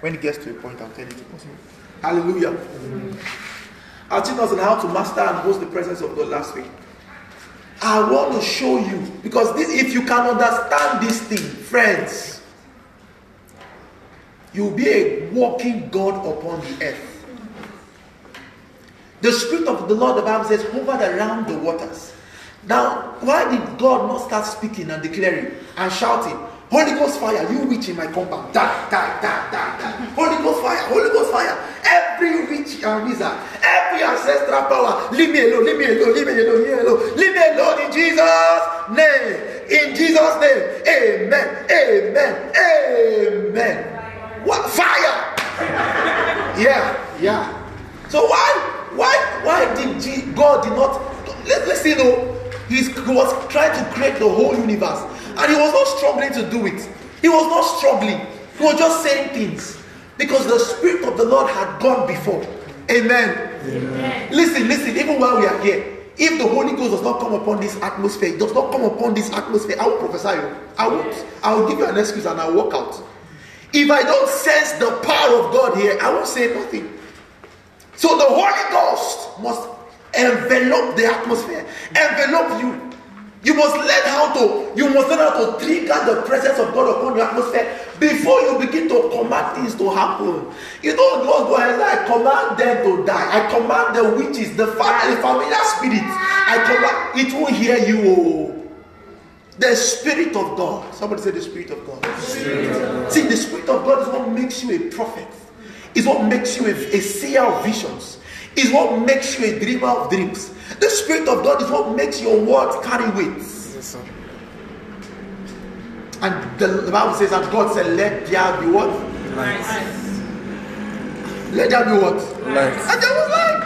When it gets to a point, I'll tell you to pause. Hallelujah. I teaching us on how to master and host the presence of God last week. I want to show you because this, if you can understand this thing, friends, you'll be a walking God upon the earth. The Spirit of the Lord, the Bible says, hovered around the waters. Now, why did God not start speaking and declaring and shouting, Holy Ghost fire, you witch in my compound, die, die, die, die, die. Holy Ghost fire, Holy Ghost fire. Every witch and wizard, every ancestral power, leave me alone, leave me alone, leave me alone, leave me alone, leave me alone in Jesus' name. In Jesus' name. Amen. Amen. Amen. What fire? Yeah, yeah. So why, why, why did God did not? Let, see though. He was trying to create the whole universe, and he was not struggling to do it. He was not struggling. He was just saying things because the spirit of the Lord had gone before. Amen. Amen. Listen, listen. Even while we are here, if the Holy Ghost does not come upon this atmosphere, it does not come upon this atmosphere, I will prophesy you. I won't. I will give you an excuse and I'll walk out. If I don't sense the power of God here, I won't say nothing. So the Holy Ghost must envelop the atmosphere, envelop you. You must learn how to, you must learn how to trigger the presence of God upon your atmosphere before you begin to command things to happen. You don't just go ahead I command them to die. I command the witches, the, the familiar spirits. I command it won't hear you. Oh. The Spirit of God. Somebody say the Spirit of God. Spirit. See, the Spirit of God is what makes you a prophet. Is what makes you a, a seer of visions is what makes you a dreamer of dreams. The Spirit of God is what makes your words carry weight. Yes, and the, the, Bible says, and God said, Let there be what? Light. Let there be what? Light. And there was light.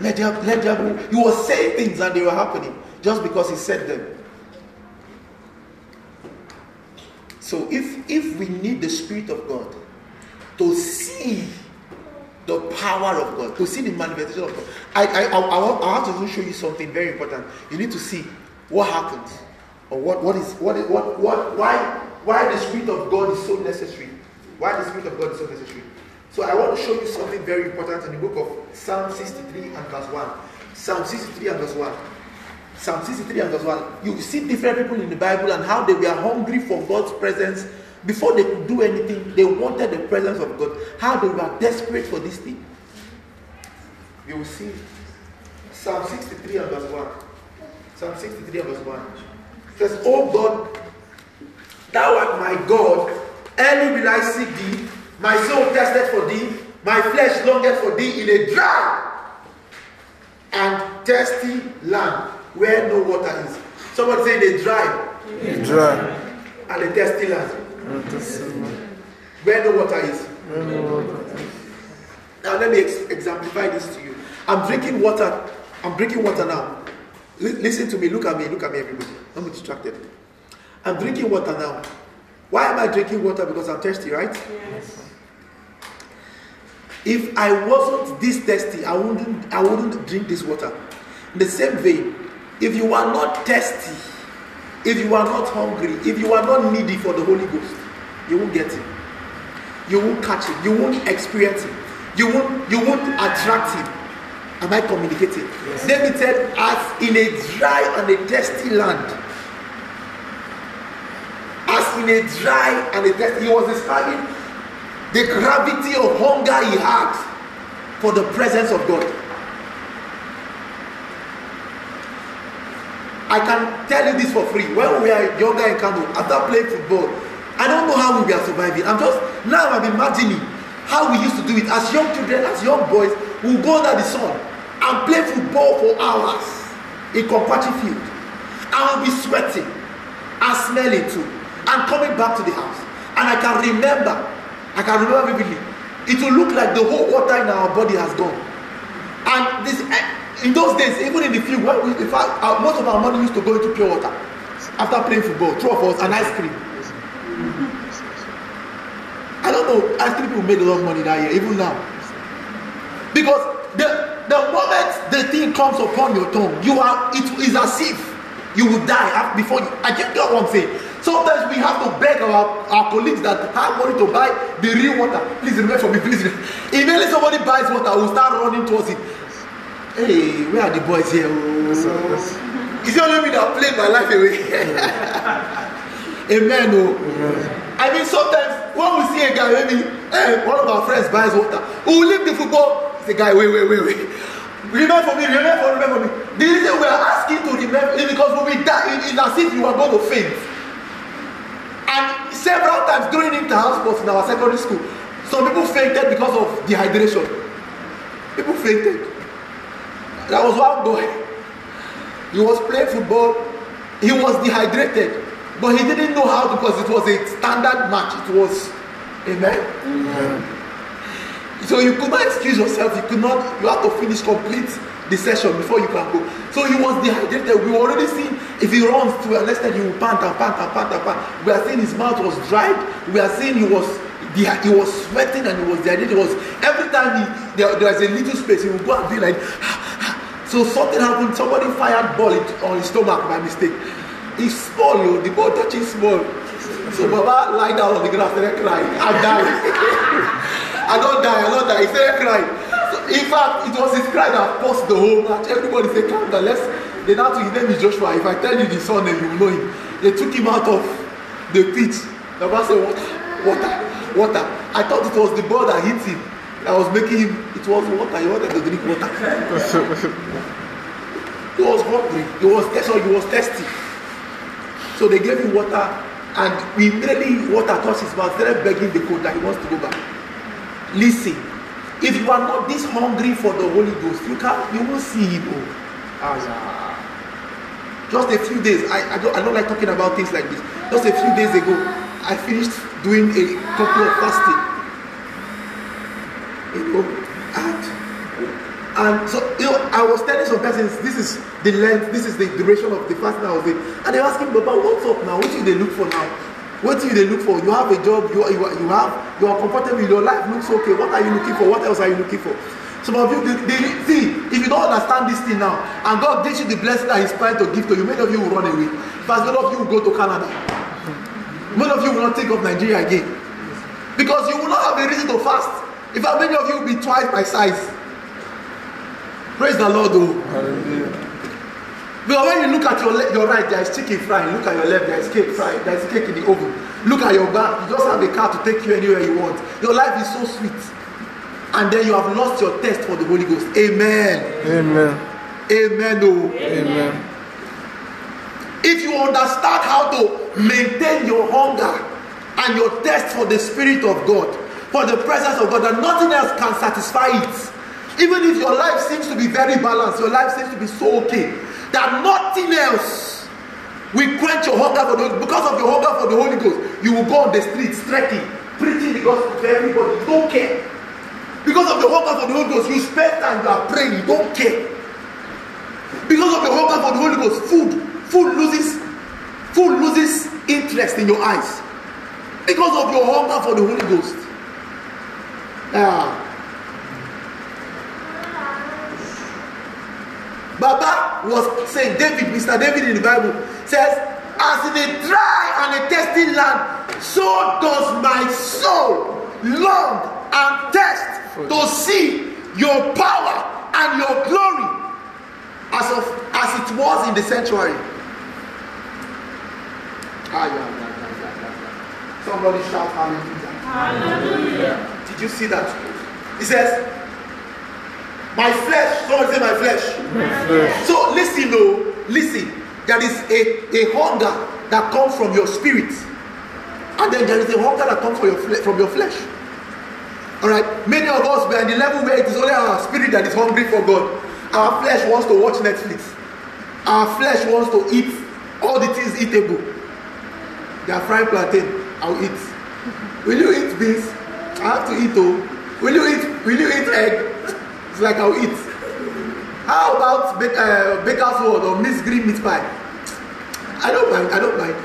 Let there, let there be. He was saying things and they were happening just because he said them. So if if we need the Spirit of God, to see the power of God, to see the manifestation of God. I, I, I, I, want, I want to show you something very important. You need to see what happened, or what, what is what is what what why why the Spirit of God is so necessary. Why the Spirit of God is so necessary. So I want to show you something very important in the book of Psalm 63 and verse 1. Psalm 63 and verse 1. Psalm 63 and verse 1. You see different people in the Bible and how they were hungry for God's presence before they could do anything, they wanted the presence of God. How they were desperate for this thing. You will see Psalm 63 and verse 1. Psalm 63 and verse 1. It says, Oh God, thou art my God, early will I seek thee. My soul thirsted for thee, my flesh longed for thee in a dry and thirsty land where no water is. Somebody say a dry. A dry. And a thirsty land. Where the water is. Now let me ex- exemplify this to you. I'm drinking water. I'm drinking water now. L- listen to me. Look at me. Look at me, everybody. Don't be distracted. I'm drinking water now. Why am I drinking water? Because I'm thirsty, right? Yes. If I wasn't this thirsty, I wouldn't. I wouldn't drink this water. In the same vein, if you are not thirsty, if you are not hungry, if you are not needy for the Holy Ghost, you won't get it. You won't catch it. You won't experience it. You won't, you won't attract him. Am I communicating? Yes. David said, as in a dry and a thirsty land. As in a dry and a thirsty, he was describing the gravity of hunger he had for the presence of God. I can tell you this for free. When we are younger in Kano, after playing football, I don't know how we are surviving. I'm just now I'm imagining how we used to do it as young children, as young boys. We'll go under the sun and play football for hours in Kompachi field. I will be sweating and smelling too, and coming back to the house. And I can remember, I can remember vividly. It will look like the whole water in our body has gone. And this eh, in those days, even in the field, when we, in fact, our, most of our money used to go into pure water after playing football, two of us, and ice cream. I don't know, ice cream people made a lot of money that year, even now. Because the, the moment the thing comes upon your tongue, you are it is as if you will die before you. I just got one thing. Sometimes we have to beg our, our colleagues that have money to buy the real water. Please remember for me, please. Immediately somebody buys water, we'll start running towards it. Hey, where are the boys here? Oh. Yes, sir, yes. It's only me that played my life away. Amen. Oh. I mean, sometimes when we see a guy, maybe eh, one of our friends buys water, we will leave the football. The guy, wait, wait, wait, wait. Remember for me, remember for remember me. The reason we are asking to remember is because when we die, it is as if you are going to faint. And several times during inter-house sports in our secondary school, some people fainted because of dehydration. People fainted. There was one boy. He was playing football. He was dehydrated, but he didn't know how because it was a standard match. It was, amen. So you could not excuse yourself. You could not. You have to finish complete the session before you can go. So he was dehydrated. We already seeing if he runs to an extent, he will pant and pant and pant and pant. We are seeing his mouth was dried. We are seeing he was he was sweating and he was dehydrated. He was every time he, there, there was a little space, he would go and be like. So something happened. Somebody fired ball on his stomach by mistake. It's small, oh, the ball touching small. So Baba lie down on the ground, started crying. I died. I don't die, I don't die. He started crying. So, in fact, it was his cry that paused the whole match. Everybody said, calm down. Let's. They now took his name is Joshua. If I tell you the son name, you know him. They took him out of the pitch. Baba said, water, water, water. I thought it was the ball that hit him. That was making him. It was water. He wanted to drink water. He was hungry. He was thirsty. He was thirsty. So they gave him water, and immediately water touched his mouth. Started begging the coach that he wants to go back. Listen, if you are not this hungry for the Holy Ghost, you can you won't see him. Oh. Ah, yeah. Just a few days, I, I don't I don't like talking about things like this. Just a few days ago, I finished doing a couple of fasting. You know, and and so you know, I was telling some persons this is the length, this is the duration of the fasting I was doing, and they were asking, Baba, what's up now? What do they look for now? What do they look for? You have a job, you you, you have, you are comfortable, your life looks okay. What are you looking for? What else are you looking for? Some of you, they, they, see, if you don't understand this thing now, and God gives you the blessing that He's trying to give to you, many of you will run away. But many of you will go to Canada. Many of you will not think of Nigeria again. Because you will not have a reason to fast. In fact, many of you will be twice my size. Praise the Lord, though. Hallelujah. Because when you look at your le- your right, there is chicken frying. Look at your left, there is cake frying. There is cake in the oven. Look at your back. You just have a car to take you anywhere you want. Your life is so sweet. And then you have lost your taste for the Holy Ghost. Amen. Amen. Amen. Oh. Amen. If you understand how to maintain your hunger and your thirst for the Spirit of God, for the presence of God, that nothing else can satisfy it. Even if your life seems to be very balanced, your life seems to be so okay, that nothing else will quench your hunger for the because of your hunger for the Holy Ghost. You will go on the streets trekking, preaching the gospel to everybody. You don't care. Because of the hunger for the Holy Ghost, you spend time, you are praying, you don't care. Because of the hunger for the Holy Ghost, food, food loses, food loses interest in your eyes. Because of your hunger for the Holy Ghost. Ah. Baba was saying, David, Mr. David in the Bible says, as in a dry and a thirsty land, so does my soul long and thirst to see your power and your glory as of as it was in the sanctuary. Ah, yeah, yeah, yeah. Somebody shout hallelujah. Did you see that? He says, My flesh, somebody say my flesh. Flesh. So listen, no, listen. There is a, a hunger that comes from your spirit, and then there is a hunger that comes from your fle- from your flesh. All right. Many of us we are in the level where it is only our spirit that is hungry for God. Our flesh wants to watch Netflix. Our flesh wants to eat all the things eatable. They are frying plantain. I'll eat. Will you eat beans? I have to eat. Oh, will you eat? Will you eat egg? It's like I'll eat. How about uh, baker's word or Miss Green meat pie? I don't mind. I don't mind.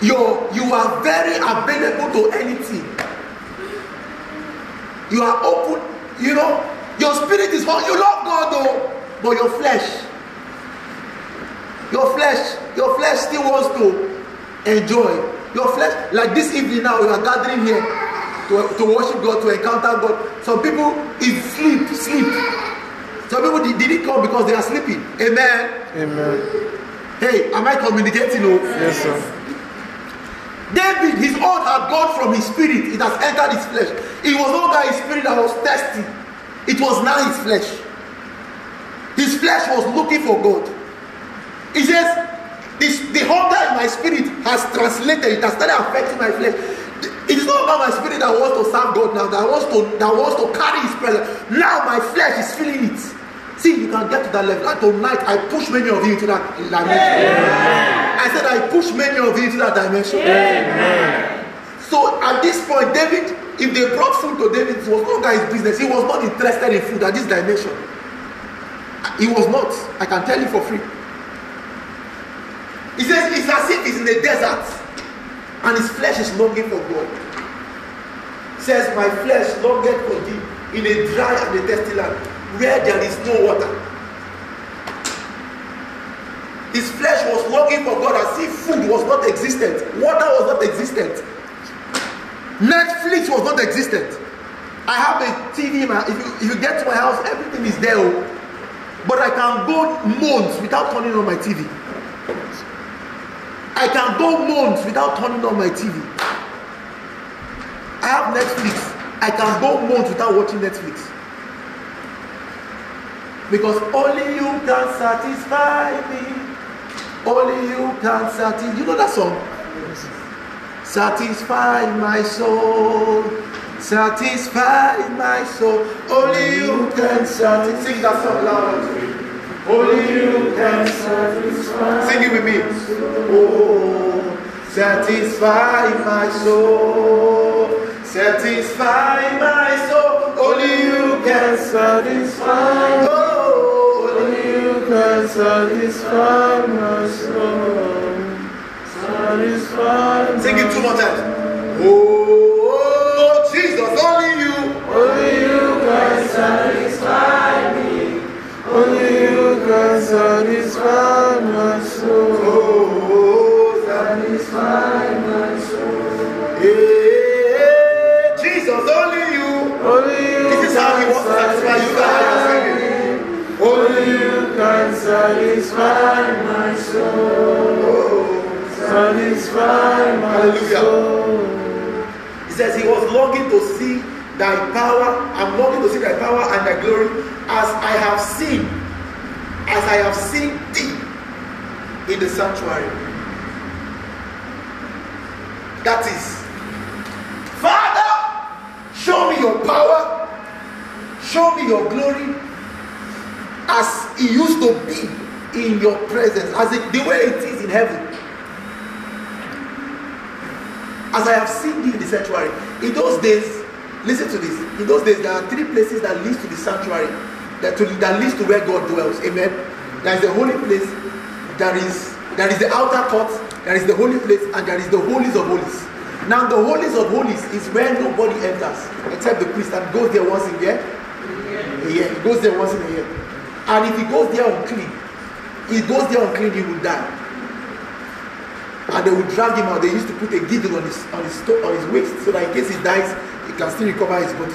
You're, you are very available to anything. You are open. You know, your spirit is hot. You love God though, but your flesh, your flesh, your flesh still wants to enjoy. Your flesh, like this evening now, we are gathering here to, to worship God, to encounter God. Some people is sleep, sleep. Some people did, didn't come because they are sleeping. Amen. Amen. Hey, am I communicating? Oh? Yes, sir. David, his oath had gone from his spirit, it has entered his flesh. It was not that his spirit that was thirsty, it was now his flesh. His flesh was looking for God. He says, this, the hunger in my spirit has translated, it has started affecting my flesh. It is not about my spirit that wants to serve God now, that wants to that wants to carry his presence. Now my flesh is feeling it. See, you can get to that level. And tonight, I push many of you into that dimension. Amen. I said, I push many of you into that dimension. Amen. So at this point, David, if they brought food to David, it was not his business. He was not interested in food at this dimension. He was not. I can tell you for free. He says it's as if he's in the desert and his flesh is longing for God. Says, My flesh longeth for thee in a dry and a thirsty land where there is no water. His flesh was longing for God as if food was not existent, water was not existent, Netflix was not existent. I have a TV, if you, if you get to my house, everything is there. Oh. But I can go months without turning on my TV. I can go months without turning on my TV. I have Netflix. I can go months without watching Netflix. Because only you can satisfy me. Only you can satisfy. You know that song? Satisfy my soul. Satisfy my soul. Only you can satisfy. Sing that song louder. Only you can satisfy. Sing it with me. Oh, satisfy my soul. Satisfy my soul. Only you can satisfy. Oh, only you can satisfy my soul. Satisfy Sing it two more times. Oh, he wants to satisfy you. That Only you can satisfy my soul. Satisfy my Hallelujah. soul. He says he was longing to see thy power. I'm longing to see thy power and thy glory as I have seen, as I have seen thee in the sanctuary. That is, Father, show me your power, show me your glory, as it used to be in your presence, as it, the way it is in heaven. As I have seen thee in the sanctuary. In those days, listen to this. In those days, there are three places that leads to the sanctuary, that, to, that leads to where God dwells. Amen. There is the holy place, there is there is the outer court, there is the holy place, and there is the holies of holies. Now, the holies of holies is where nobody enters except the priest, and goes there once in a year. A year. He goes there once in a year. And if he goes there unclean, he goes there unclean, he will die. And they will drag him out. They used to put a girdle on his on his on his waist so that in case he dies, he can still recover his body.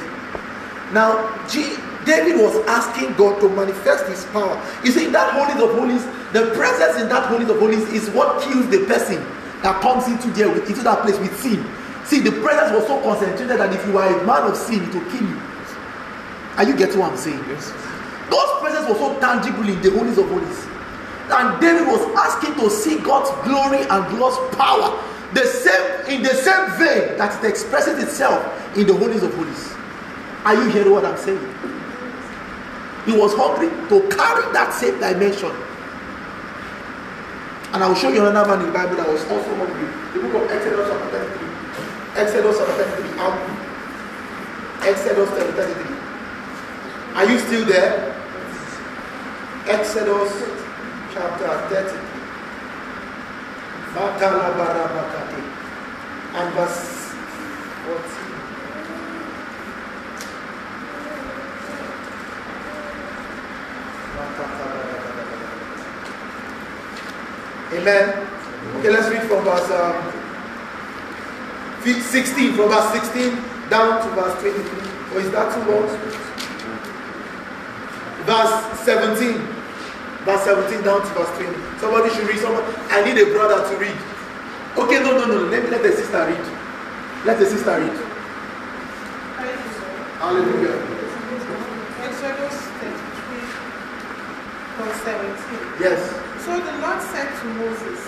Now, G, David was asking God to manifest his power. You see, that holies of holies, the presence in that holies of holies is what kills the person that comes into there with into that place with sin. See, the presence was so concentrated that if you are a man of sin, it will kill you. Are you getting what I'm saying? Yes. God's presence was so tangible in the holies of holies. And David was asking to see God's glory and God's power. The same in the same vein that it expresses itself in the holies of holies. Are you hearing what I'm saying? He was hungry to carry that same dimension. And I will show you another man in the Bible that was also hungry. The book of Exodus chapter 33. Exodus chapter 33. Um, Exodus chapter 33. Are you still there? Exodus chapter 30. And verse 14. Amen. Okay, let's read from verse um, 16, from verse 16 down to verse 23. Or is that too long? Verse 17. Verse 17 down to verse 20. Somebody should read. Somebody, I need a brother to read. Okay, no, no, no. Let let the sister read. Let the sister read. Hallelujah. Exodus 33, verse 17. Yes. So the Lord said to Moses,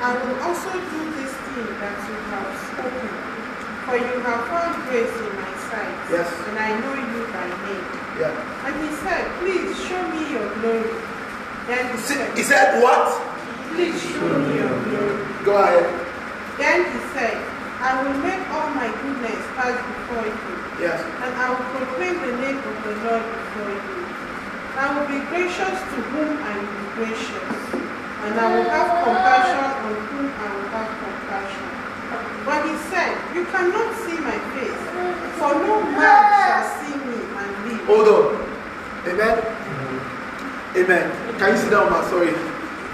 I will also do this thing that you have spoken, for you have found grace in my sight, Yes. and I know you by name. Yeah. And he said, Please show me your glory. Then he said, He said what? Please show me your glory. Go ahead. Then he said, I will make all my goodness pass before you, Yes. and I will proclaim the name of the Lord before you. I will be gracious to whom I will be gracious, and I will have compassion on whom I will have compassion. But he said, You cannot see my face, for no man shall see me and live. Hold on. Amen. Amen. Can you sit down, man? Sorry.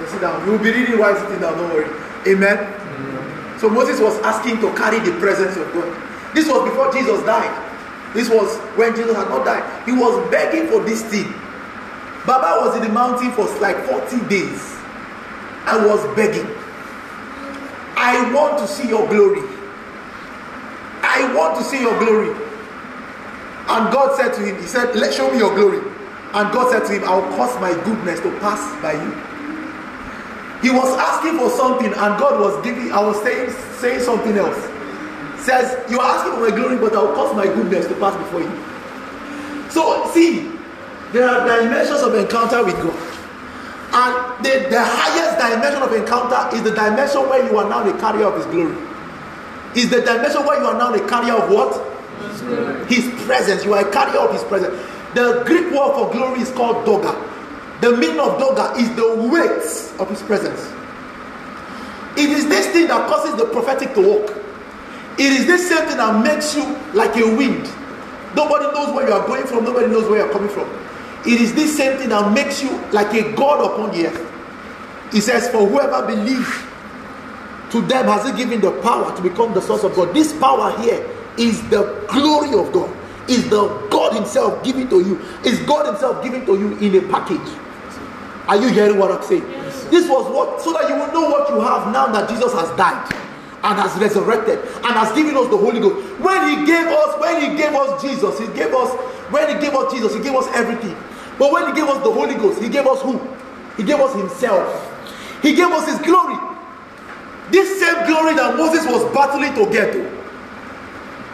Sit down. You will be reading while sitting down. Don't worry. Amen. So Moses was asking to carry the presence of God. This was before Jesus died. This was when Jesus had not died. He was begging for this thing. Baba was in the mountain for like 40 days and was begging. I want to see your glory. I want to see your glory. And God said to him, He said, Let show me your glory. And God said to him, I'll cause my goodness to pass by you. He was asking for something, and God was giving, I was saying, saying something else. Says, You are asking for my glory, but I'll cause my goodness to pass before you. So, see, there are dimensions of encounter with God. And the, the highest dimension of encounter is the dimension where you are now the carrier of His glory. Is the dimension where you are now the carrier of what? His presence. You are a carrier of His presence. The Greek word for glory is called doga. The meaning of doga is the weight of His presence. It is this thing that causes the prophetic to walk. It is this same thing that makes you like a wind. Nobody knows where you are going from, nobody knows where you are coming from. It is this same thing that makes you like a God upon the earth. He says, For whoever believes, to them has he given the power to become the source of God. This power here is the glory of God, is the God Himself giving to you, is God Himself giving to you in a package. Are you hearing what I'm saying? This was what so that you will know what you have now that Jesus has died and has resurrected and has given us the Holy Ghost. When He gave us, when He gave us Jesus, He gave us, when He gave us Jesus, He gave us everything. But when He gave us the Holy Ghost, He gave us who? He gave us Himself. He gave us His glory. This same glory that Moses was battling to get to.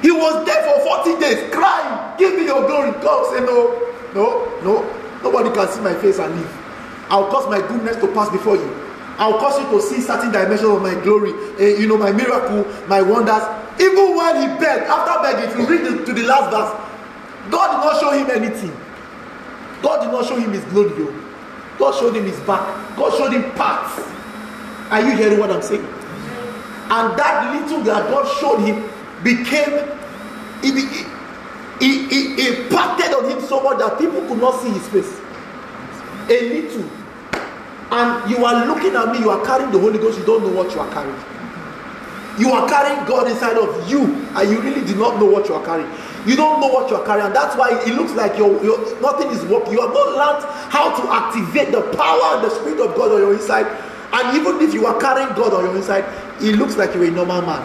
He was there for 40 days crying, Give me your glory. God said, No, no, no. Nobody can see my face and live. I'll cause my goodness to pass before you. I'll cause you to see certain dimensions of my glory, eh, you know, my miracle, my wonders. Even when he begged, after begging, if you read the, to the last verse, God did not show him anything. God did not show him his glory. God showed him his back. God showed him parts. Are you hearing what I'm saying? And that little that God showed him became, he, he, he, he impacted on him so much that people could not see his face. A little. And you are looking at me, you are carrying the Holy Ghost, you don't know what you are carrying. You are carrying God inside of you, and you really do not know what you are carrying. You don't know what you are carrying, that's why it looks like your nothing is working. You have not learned how to activate the power and the spirit of God on your inside. And even if you are carrying God on your inside, it looks like you're a normal man.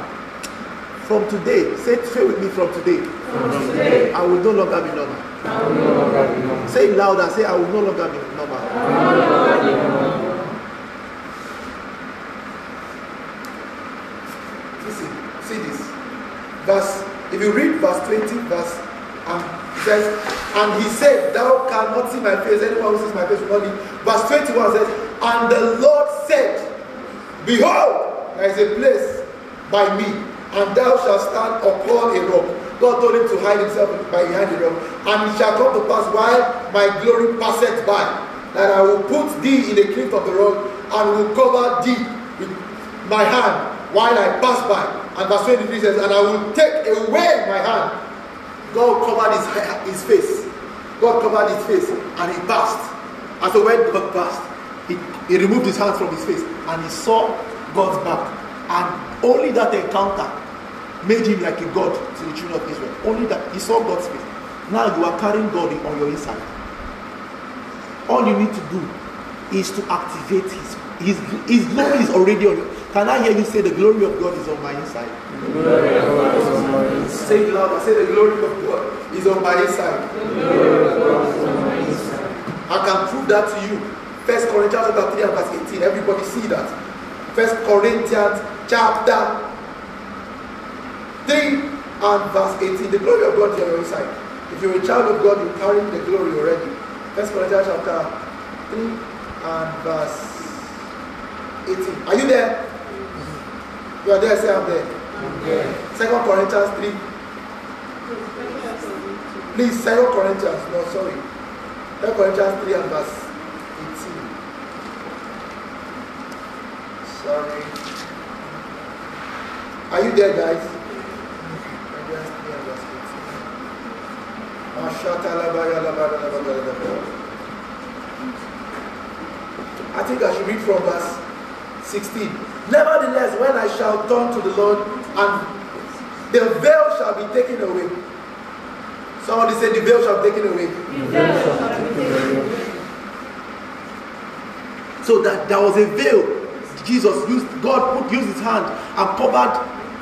From today, say, say with me from today. From today, I will no longer be normal. I will no longer be normal. Say it louder, say I will no longer be normal. I will no longer be normal. Listen, see this. Verse, if you read verse 20, verse um, it says, and he said, Thou cannot see my face, anyone who sees my face will not live. Verse 21 says, And the Lord said, Behold, there is a place by me, and thou shalt stand upon a rock. God told him to hide himself behind the rock. And it shall come to pass while my glory passeth by, that I will put thee in the cleft of the rock, and will cover thee with my hand while I pass by. And verse 23 says, And I will take away my hand. God covered his, his face. God covered his face and he passed. And so when God passed, he, he removed his hands from his face and he saw God's back. And only that encounter made him like a god to the children of Israel. Only that he saw God's face. Now you are carrying God on your inside. All you need to do is to activate his his, his glory is already on you. Can I hear you say the glory of God is on my inside? Say it loud. I say the glory of God is on my inside. I can prove that to you. First Corinthians chapter 3 and verse 18. Everybody see that. First Corinthians chapter 3 and verse 18. The glory of God is on your inside. If you're a child of God, you carry the glory already. First Corinthians chapter 3 and verse 18. Are you there? You are there, say I'm there. Second Corinthians 3. Please, Second Corinthians. No, sorry. Second Corinthians 3 and verse 18. Sorry. Are you there, guys? Corinthians 3 and verse 18. Mashatalabaya I think I should read from verse 16. Nevertheless, when I shall turn to the Lord, and the veil shall be taken away. Somebody said the veil shall be taken away. So that there was a veil. Jesus used God put used his hand and covered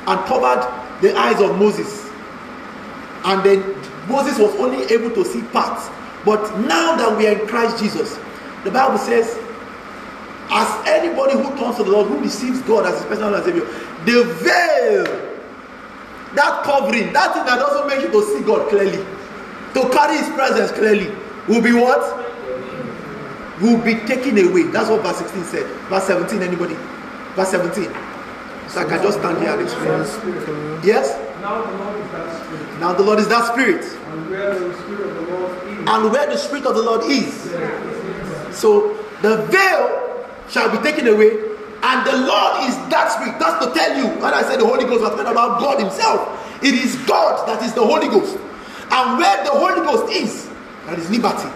and covered the eyes of Moses. And then Moses was only able to see parts. But now that we are in Christ Jesus, the Bible says, as anybody who turns to the Lord, who receives God as his personal and savior, the veil, that covering, that thing that doesn't make you to see God clearly, to carry his presence clearly, will be what? Will be taken away. That's what verse 16 said. Verse 17, anybody? Verse 17. So I can just stand here and explain. Yes? Now the Lord is that spirit. Now the Lord is that spirit. And where the spirit of the Lord is, And where the spirit of the Lord is. So the veil shall be taken away, and the Lord is that spirit. That's to tell you, when I say the Holy Ghost, I'm talking about God Himself. It is God that is the Holy Ghost. And where the Holy Ghost is, there is liberty.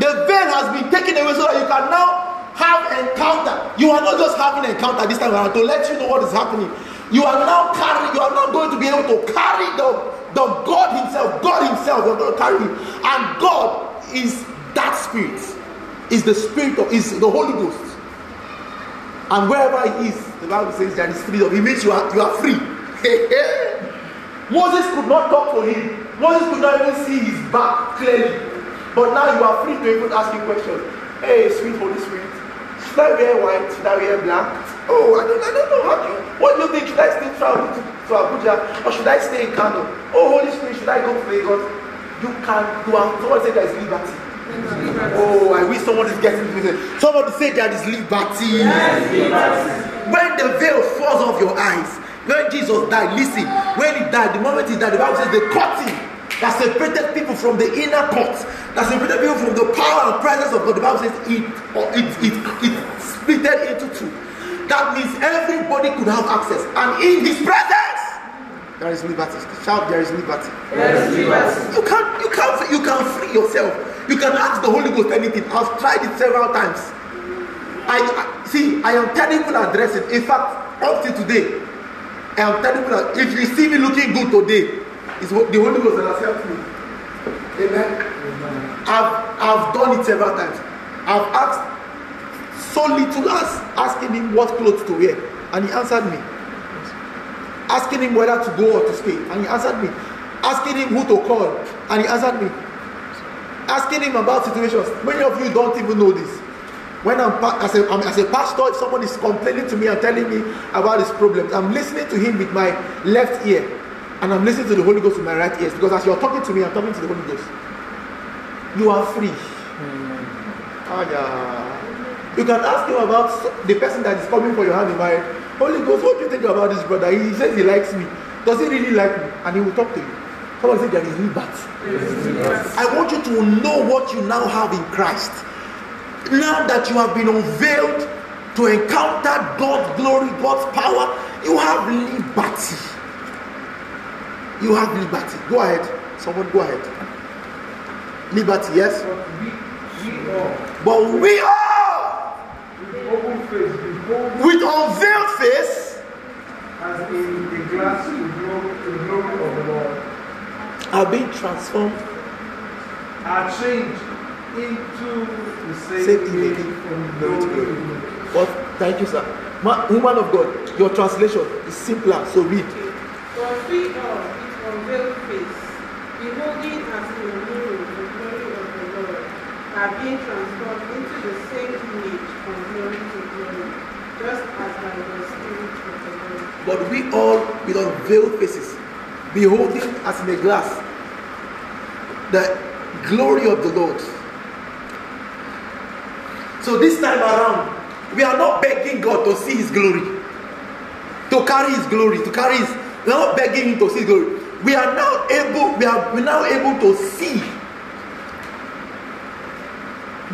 The veil has been taken away so that you can now have encounter. You are not just having an encounter this time around to let you know what is happening. You are now carrying, you are not going to be able to carry the, the God Himself. God Himself is going to carry you. And God is that spirit. Is the spirit of is the Holy Ghost. And wherever he is, the Bible says there is freedom. It means you are you are free. Moses could not talk to him. Moses could not even see his back clearly. But now you are free to even ask him questions. Hey, sweet Holy Spirit, should I wear white? Should I wear black? Oh, I don't, I don't know. How do you, what do you think? Should I still travel to, to Abuja or should I stay in Kano? Oh, Holy Spirit, should I go to Lagos? You can. You are. Someone say there is liberty. Oh, I wish someone is getting this. Somebody say there is liberty. When the veil falls off your eyes, when Jesus died, listen, when he died, the moment he died, the Bible says the curtain that separated people from the inner court, that separated people from the power and presence of God, the Bible says it it it it splitted into two. That means everybody could have access, and in his presence, there is liberty. Shout, there is liberty. You can you can you can free yourself. You can ask the Holy Ghost anything. I've tried it several times. I, I see. I am terrible at dressing. In fact, up to today, I am terrible at. If you see me looking good today, it's what- the Holy Ghost that has helped me. Amen. I've I've done it several times. I've asked so little as asking him what clothes to wear, and he answered me. Asking him whether to go or to stay, and he answered me. Asking him who to call, and he answered me. Asking him about situations. Many of you don't even know this. When I'm as a, I'm, as a pastor, if someone is complaining to me and telling me about his problems, I'm listening to him with my left ear, and I'm listening to the Holy Ghost with my right ear. Because as you're talking to me, I'm talking to the Holy Ghost. You are free. Ah, yeah. You can ask him about the person that is coming for your hand in marriage. Holy Ghost, what do you think about this brother? He says he likes me. Does he really like me? And he will talk to you. Someone say there is liberty. I want you to know what you now have in Christ. Now that you have been unveiled to encounter God's glory, God's power, you have liberty. You have liberty. Go ahead. Someone go ahead. Liberty, yes? But we, we all, But we all with open face, with unveiled face as in a glass the glory, the glory of the Lord, are being transformed are changed into the same, Same image image from glory to glory to glory. glory. But thank you, sir. Ma- woman of God, your translation is simpler, so read. For we all, with unveiled face, beholding as in a mirror the glory of the Lord, are being transformed into the same image from glory to glory, But we all with unveiled faces, beholding as in a glass the glory of the Lord. So this time around, we are not begging God to see His glory, to carry His glory, to carry His. We are not begging Him to see His glory. We are now able. We are now able to see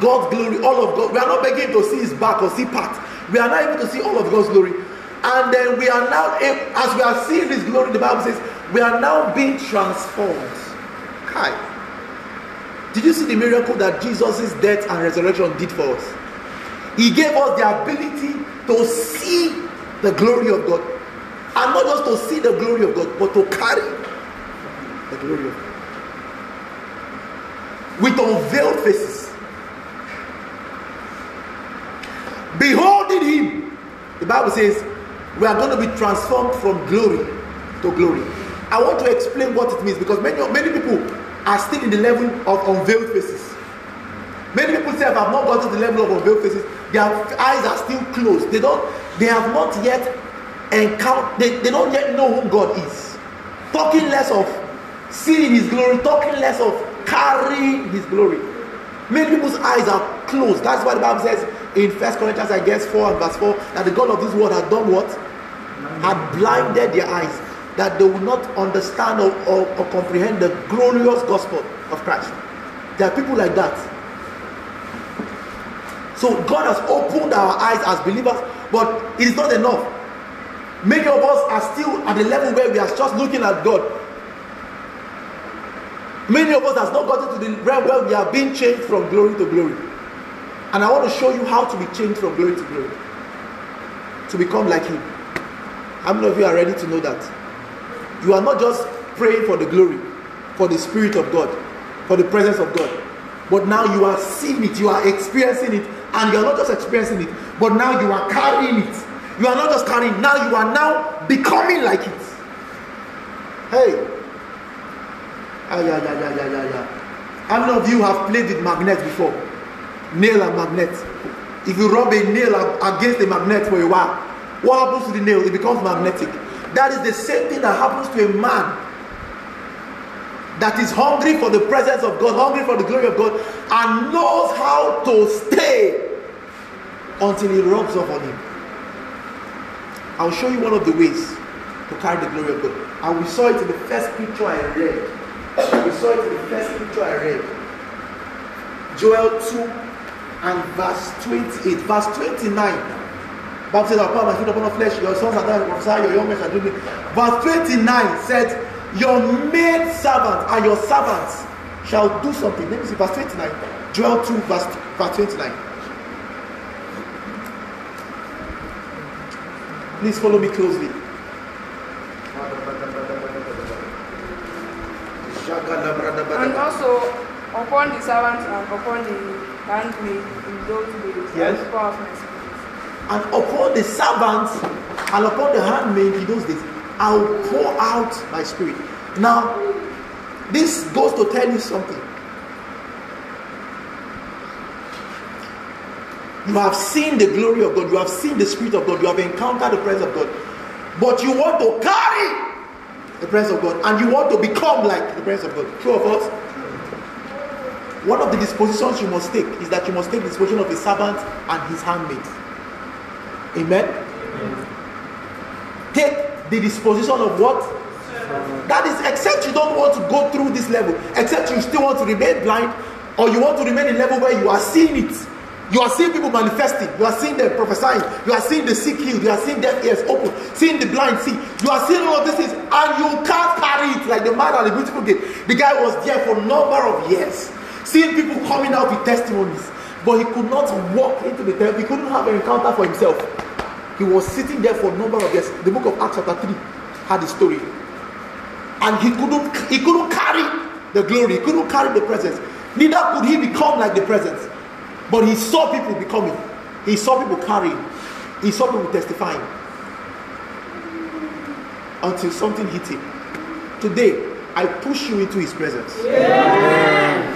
God's glory, all of God. We are not begging to see His back or see part. We are now able to see all of God's glory, and then we are now as we are seeing His glory. The Bible says we are now being transformed. Kai. Did you see the miracle that Jesus' death and resurrection did for us? He gave us the ability to see the glory of God. And not just to see the glory of God, but to carry the glory of God. With unveiled faces. Beholding Him. The Bible says we are going to be transformed from glory to glory. I want to explain what it means because many, many people are still in the level of unveiled faces. Many people say have not gotten to the level of unveiled faces. Their eyes are still closed. They don't. They have not yet encountered. They, they don't yet know who God is. Talking less of seeing His glory. Talking less of carrying His glory. Many people's eyes are closed. That's why the Bible says in First Corinthians, I guess four and verse four, that the God of this world had done what? Had blinded their eyes, that they will not understand or, or, or comprehend the glorious gospel of Christ. There are people like that. So God has opened our eyes as believers, but it is not enough. Many of us are still at the level where we are just looking at God. Many of us has not gotten to the realm where we are being changed from glory to glory. And I want to show you how to be changed from glory to glory. To become like Him. How many of you are ready to know that? You are not just praying for the glory, for the Spirit of God, for the presence of God. But now you are seeing it, you are experiencing it, and you are not just experiencing it, but now you are carrying it. You are not just carrying, now you are now becoming like it. Hey. Ah, yeah, yeah, yeah, yeah, yeah, yeah. How many of you have played with magnets before? Nail and magnet. If you rub a nail against a magnet for a while, what happens to the nail? It becomes magnetic. That is the same thing that happens to a man that is hungry for the presence of God, hungry for the glory of God, and knows how to stay until he rubs off on him. I'll show you one of the ways to carry the glory of God. And we saw it in the first picture I read. We saw it in the first picture I read. Joel 2 and verse 28. Verse 29. Bible says, put my feet upon the flesh, your sons are dying, prophesy, your young men shall do me. Verse 29 said, Your maid servant and your servants shall do something. Let me see, verse 29. Joel 2, verse, verse 29. Please follow me closely. And also upon the servants and upon the in those days, Yes. I will pour out my spirit. And upon the servants and upon the handmaid in those days, I will pour out my spirit. Now, this goes to tell you something. You have seen the glory of God, you have seen the Spirit of God, you have encountered the presence of God, but you want to carry the presence of God and you want to become like the presence of God. True of us? One of the dispositions you must take is that you must take the disposition of a servant and his handmaid. Amen. Take the disposition of what? That is, except you don't want to go through this level, except you still want to remain blind, or you want to remain in a level where you are seeing it. You are seeing people manifesting, you are seeing them prophesying, you are seeing the sick healed, you are seeing deaf ears open, seeing the blind see, you are seeing all of these things, and you can't carry it like the man at the beautiful gate. The guy was there for a number of years, seeing people coming out with testimonies, but he could not walk into the temple, he couldn't have an encounter for himself. He was sitting there for a number of years. The book of Acts chapter 3 had the story. And he couldn't he couldn't carry the glory, he couldn't carry the presence. Neither could he become like the presence. But he saw people becoming. He saw people carrying. He saw people testifying. Until something hit him. Today, I push you into his presence. Yeah.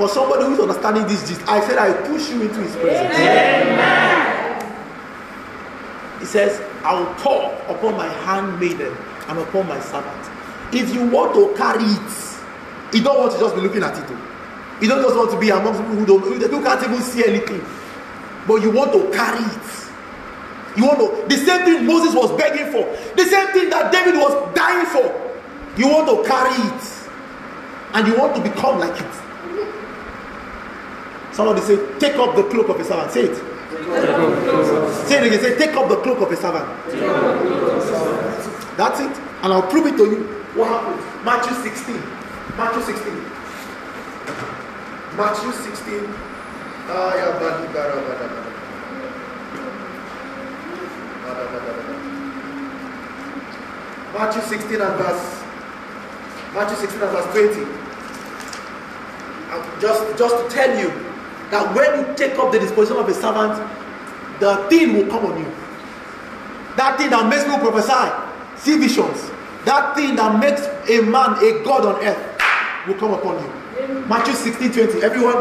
For somebody who is understanding this gist, I said I push you into his presence. Amen. He says, I will pour upon my handmaiden and upon my servant. If you want to carry it, you don't want to just be looking at it. You don't just want to be amongst people who don't who can't even see anything. But you want to carry it. You want to the same thing Moses was begging for, the same thing that David was dying for. You want to carry it, and you want to become like it. Somebody say, Take up the cloak of a servant. Say it. Say it again. Say, Take up the cloak of a servant. That's it. And I'll prove it to you. What happened? Matthew 16. Matthew 16. Matthew 16. Matthew 16 and verse Matthew 16 and verse 20. Just, just to tell you that when you take up the disposition of a servant, the thing will come on you. That thing that makes people prophesy, see visions, that thing that makes a man a god on earth will come upon you. Matthew 16 20. Everyone,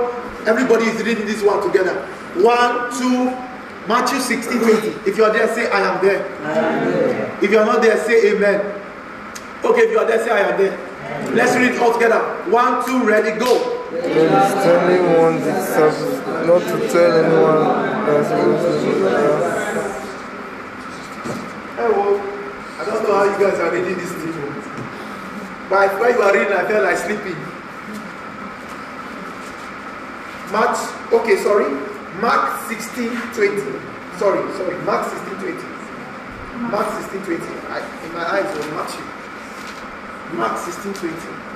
everybody is reading this one together. One, two, Matthew 16 20. If you are there, say, I am there. I am there. If you are not there, say, Amen. Okay, if you are there, say, I am there. Amen. Let's read it all together. One, two, ready, go. Is telling one disciples not to tell anyone that Hey, well, I don't know how you guys are reading this thing. But while you are reading, I felt like sleeping. Mark, okay, sorry. Mark 16 20. Sorry, sorry. Mark 16 20. Mark 16 20. I, in my eyes was Matthew. Mark 16 20.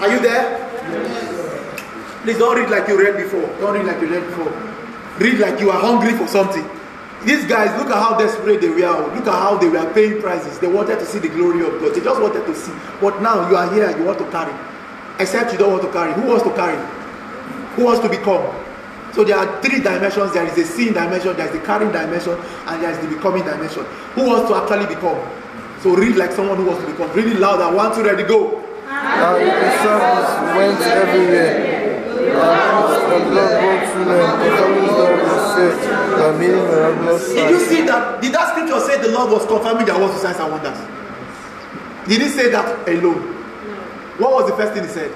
Are you there? Yes. Please don't read like you read before. Don't read like you read before. Read like you are hungry for something. These guys, look at how desperate they were. Look at how they were paying prices. They wanted to see the glory of God. They just wanted to see. But now you are here, you want to carry. Except you don't want to carry. Who wants to carry? Who wants to become? So there are three dimensions. There is a seeing dimension, there is the carrying dimension, and there is the becoming dimension. Who wants to actually become? So read like someone who wants to become. Really loud. I want to ready go. The disciples went everywhere. Did you see that? Did that scripture say the Lord was confirming their works of signs and wonders? Did he say that alone? What was the first thing he said?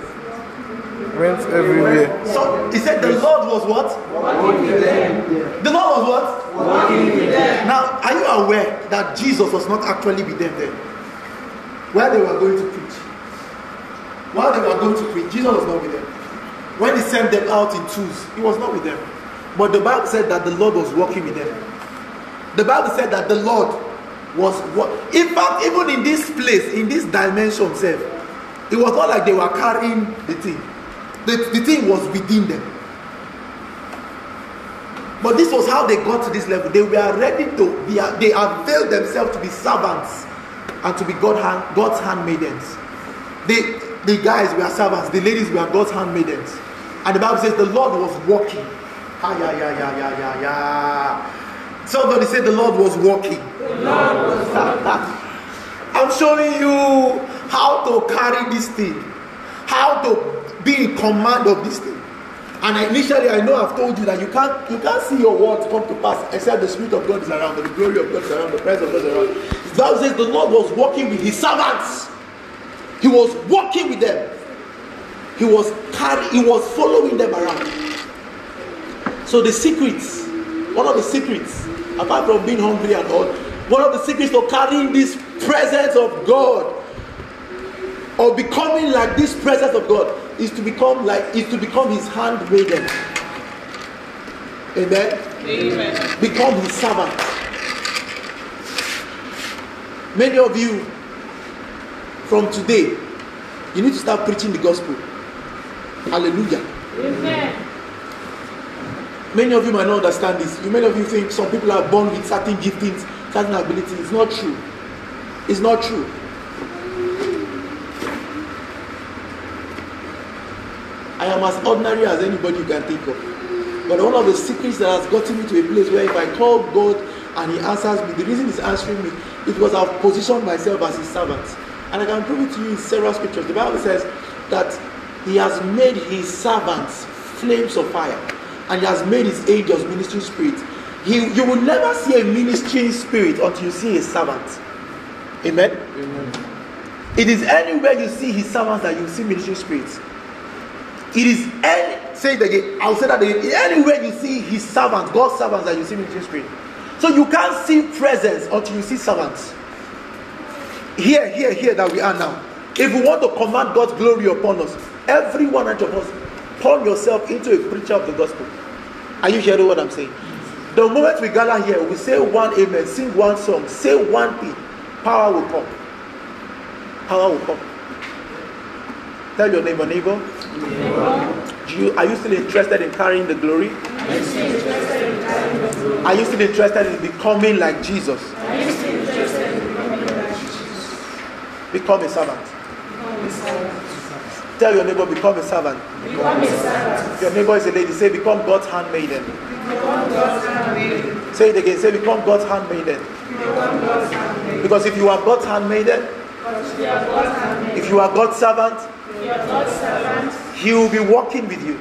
Went everywhere. So he said the Lord was what? Walking with them. The Lord was what? Walking with them. Now, are you aware that Jesus was not actually with them there? Where they were going to preach. While they were going to preach, Jesus was not with them. When he sent them out in twos, he was not with them. But the Bible said that the Lord was walking with them. The Bible said that the Lord was what in fact, even in this place, in this dimension, self, it was not like they were carrying the thing the, the thing was within them. But this was how they got to this level. They were ready to be, they availed themselves to be servants and to be God hand, God's handmaidens. The, the guys were servants, the ladies were God's handmaidens. And the Bible says the Lord was walking. Ah, yeah, yeah, yeah, yeah, yeah, yeah. Somebody said the Lord was walking. I'm showing you how to carry this thing, how to be in command of this thing. And initially, I know I've told you that you can't you can't see your words come to pass except the Spirit of God is around, the glory of God is around, the presence of God is around. Bible says the Lord was walking with his servants. He was walking with them. He was carrying, he was following them around. So the secrets, one of the secrets, apart from being hungry and all, one of the secrets of carrying this presence of God or becoming like this presence of God is to become like is to become his handmaiden. Amen. Amen. Become his servant. Many of you from today, you need to start preaching the gospel. Hallelujah. Amen. Many of you might not understand this. You, many of you think some people are born with certain giftings, certain abilities. It's not true. It's not true. I am as ordinary as anybody you can think of. But one of the secrets that has gotten me to a place where if I call God and He answers me, the reason He's answering me, it was I've positioned myself as His servant. And I can prove it to you in several scriptures. The Bible says that He has made His servants flames of fire, and He has made His angels ministering spirits. He, you will never see a ministering spirit until you see a servant. Amen. Amen. It is anywhere you see His servants that you see ministering spirits. It is any say it again. I'll say that again. Anywhere you see his servants, God's servants that you see ministry spirit. So you can't see presence until you see servants. Here, here, here that we are now. If we want to command God's glory upon us, every one of us, turn yourself into a preacher of the gospel. Are you hearing what I'm saying? The moment we gather here, we say one amen, sing one song, say one thing, power will come. Power will come. Tell your neighbor, neighbor. You, are you still interested in carrying the glory? Are you still interested in becoming like Jesus? Become a servant. Tell your neighbor, become a servant. Your neighbor is a lady. Say, become God's handmaiden. Say it again. Say. Become God's handmaiden. Because if you are God's handmaiden, if you are God's servant, he will be walking with you,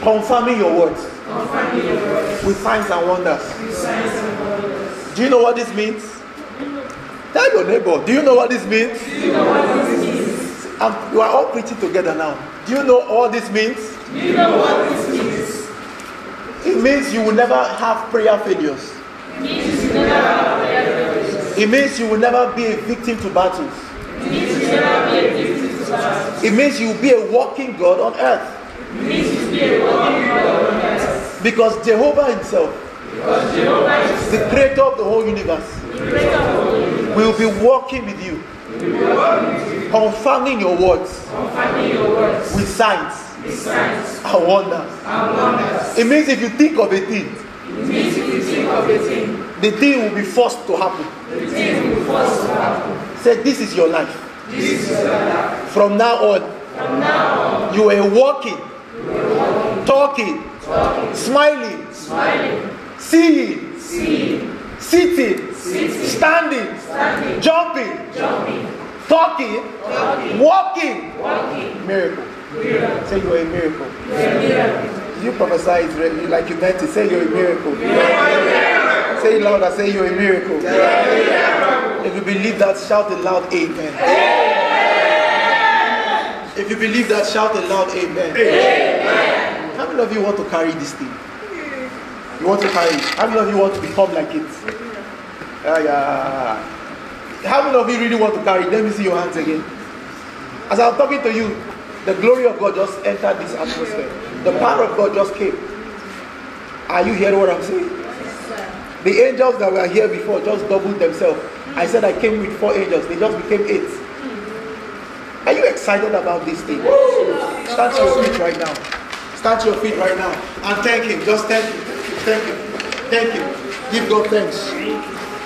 confirming your words with signs and wonders. Do you know what this means? Tell your neighbor, do you know what this means? You are all preaching together now. Do you know all this means? Do you know what this means? It means you will never have prayer failures. It means you, it means you will never be a victim to battles. It means you will never be a victim it means you will be a walking God on earth. Because Jehovah Himself, the creator of the whole universe, will be walking with you, confirming your words with signs and wonders. It means if you think of a thing, the thing will be forced to happen. Say, this is your life. From now on, From now on you are walking, talking, talking smiling, smiling seeing, seeing sitting, sitting standing, standing jumping, jumping talking, talking walking, walking. Miracle. miracle. Say you are a miracle. You, miracle. you prophesy like you meant to say you're a miracle. Say it louder, say you're a miracle. If you believe that, shout a loud amen. amen. If you believe that, shout a loud amen. amen. How many of you want to carry this thing? You want to carry it? How many of you want to become like it? Yeah, yeah. How many of you really want to carry it? Let me see your hands again. As I'm talking to you, the glory of God just entered this atmosphere. The power of God just came. Are you hearing what I'm saying? The angels that were here before just doubled themselves. I said I came with four angels, they just became eight. Are you excited about this thing? Stand to your feet right now. Stand to your feet right now and thank Him. Just thank Him. Thank Him. Thank Him. Give God thanks.